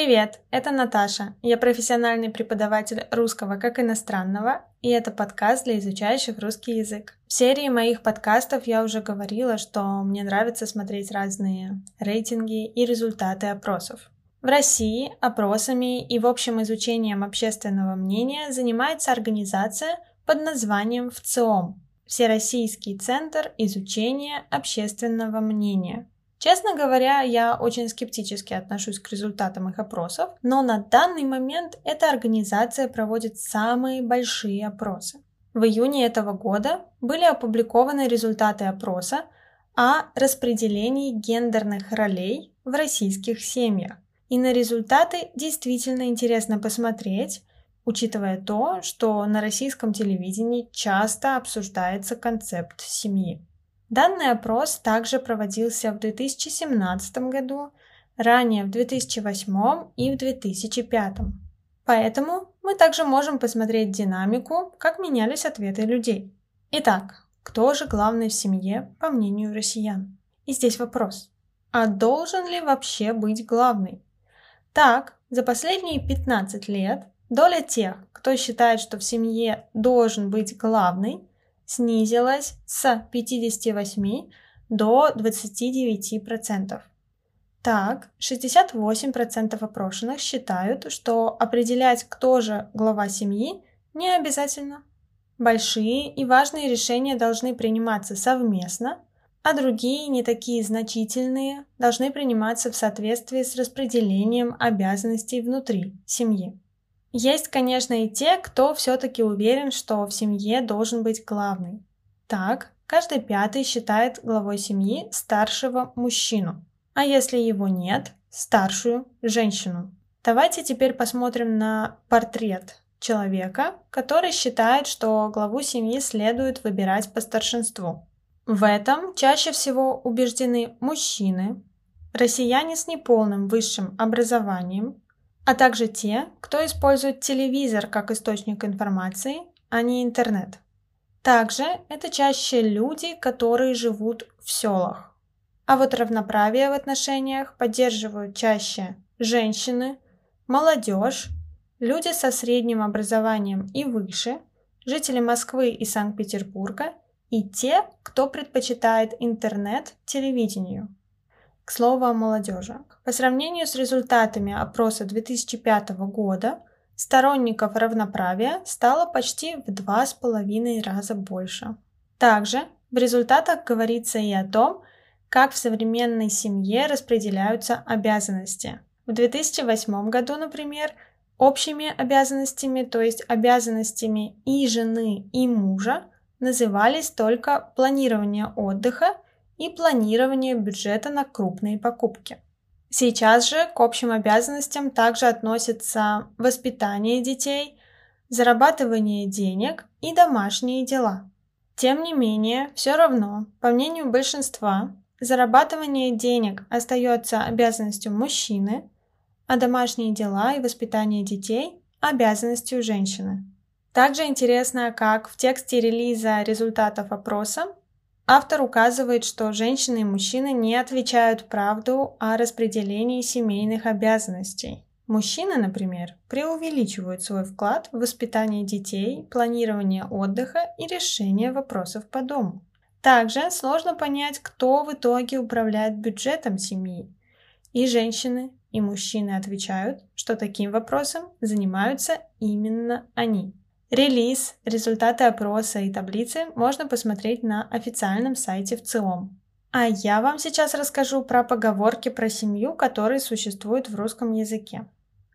Привет, это Наташа. Я профессиональный преподаватель русского как иностранного, и это подкаст для изучающих русский язык. В серии моих подкастов я уже говорила, что мне нравится смотреть разные рейтинги и результаты опросов. В России опросами и в общем изучением общественного мнения занимается организация под названием ВЦИОМ – Всероссийский центр изучения общественного мнения – Честно говоря, я очень скептически отношусь к результатам их опросов, но на данный момент эта организация проводит самые большие опросы. В июне этого года были опубликованы результаты опроса о распределении гендерных ролей в российских семьях. И на результаты действительно интересно посмотреть, учитывая то, что на российском телевидении часто обсуждается концепт семьи. Данный опрос также проводился в 2017 году, ранее в 2008 и в 2005. Поэтому мы также можем посмотреть динамику, как менялись ответы людей. Итак, кто же главный в семье, по мнению россиян? И здесь вопрос. А должен ли вообще быть главный? Так, за последние 15 лет доля тех, кто считает, что в семье должен быть главный, снизилась с 58 до 29%. Так, 68% опрошенных считают, что определять, кто же глава семьи, не обязательно. Большие и важные решения должны приниматься совместно, а другие, не такие значительные, должны приниматься в соответствии с распределением обязанностей внутри семьи. Есть, конечно, и те, кто все-таки уверен, что в семье должен быть главный. Так, каждый пятый считает главой семьи старшего мужчину, а если его нет, старшую женщину. Давайте теперь посмотрим на портрет человека, который считает, что главу семьи следует выбирать по старшинству. В этом чаще всего убеждены мужчины, россияне с неполным высшим образованием, а также те, кто использует телевизор как источник информации, а не интернет. Также это чаще люди, которые живут в селах. А вот равноправие в отношениях поддерживают чаще женщины, молодежь, люди со средним образованием и выше, жители Москвы и Санкт-Петербурга и те, кто предпочитает интернет телевидению. К слову о молодежи. По сравнению с результатами опроса 2005 года, сторонников равноправия стало почти в два с половиной раза больше. Также в результатах говорится и о том, как в современной семье распределяются обязанности. В 2008 году, например, общими обязанностями, то есть обязанностями и жены, и мужа, назывались только планирование отдыха и планирование бюджета на крупные покупки. Сейчас же к общим обязанностям также относятся воспитание детей, зарабатывание денег и домашние дела. Тем не менее, все равно, по мнению большинства, зарабатывание денег остается обязанностью мужчины, а домашние дела и воспитание детей – обязанностью женщины. Также интересно, как в тексте релиза результатов опроса Автор указывает, что женщины и мужчины не отвечают правду о распределении семейных обязанностей. Мужчины, например, преувеличивают свой вклад в воспитание детей, планирование отдыха и решение вопросов по дому. Также сложно понять, кто в итоге управляет бюджетом семьи. И женщины, и мужчины отвечают, что таким вопросом занимаются именно они. Релиз, результаты опроса и таблицы можно посмотреть на официальном сайте в ЦИОМ. А я вам сейчас расскажу про поговорки про семью, которые существуют в русском языке.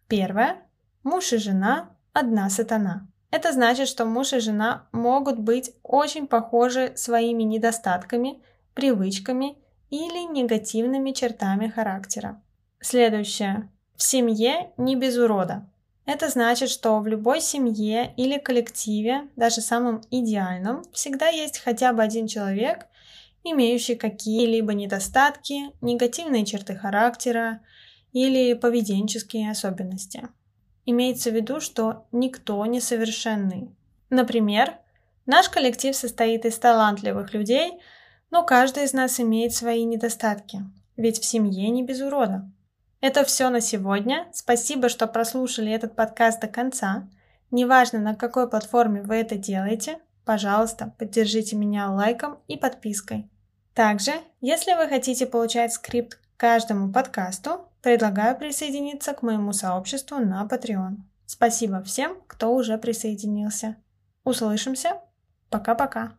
Первое. Муж и жена – одна сатана. Это значит, что муж и жена могут быть очень похожи своими недостатками, привычками или негативными чертами характера. Следующее. В семье не без урода. Это значит, что в любой семье или коллективе, даже самом идеальном, всегда есть хотя бы один человек, имеющий какие-либо недостатки, негативные черты характера или поведенческие особенности. Имеется в виду, что никто не совершенный. Например, наш коллектив состоит из талантливых людей, но каждый из нас имеет свои недостатки, ведь в семье не без урода. Это все на сегодня. Спасибо, что прослушали этот подкаст до конца. Неважно, на какой платформе вы это делаете, пожалуйста, поддержите меня лайком и подпиской. Также, если вы хотите получать скрипт к каждому подкасту, предлагаю присоединиться к моему сообществу на Patreon. Спасибо всем, кто уже присоединился. Услышимся. Пока-пока.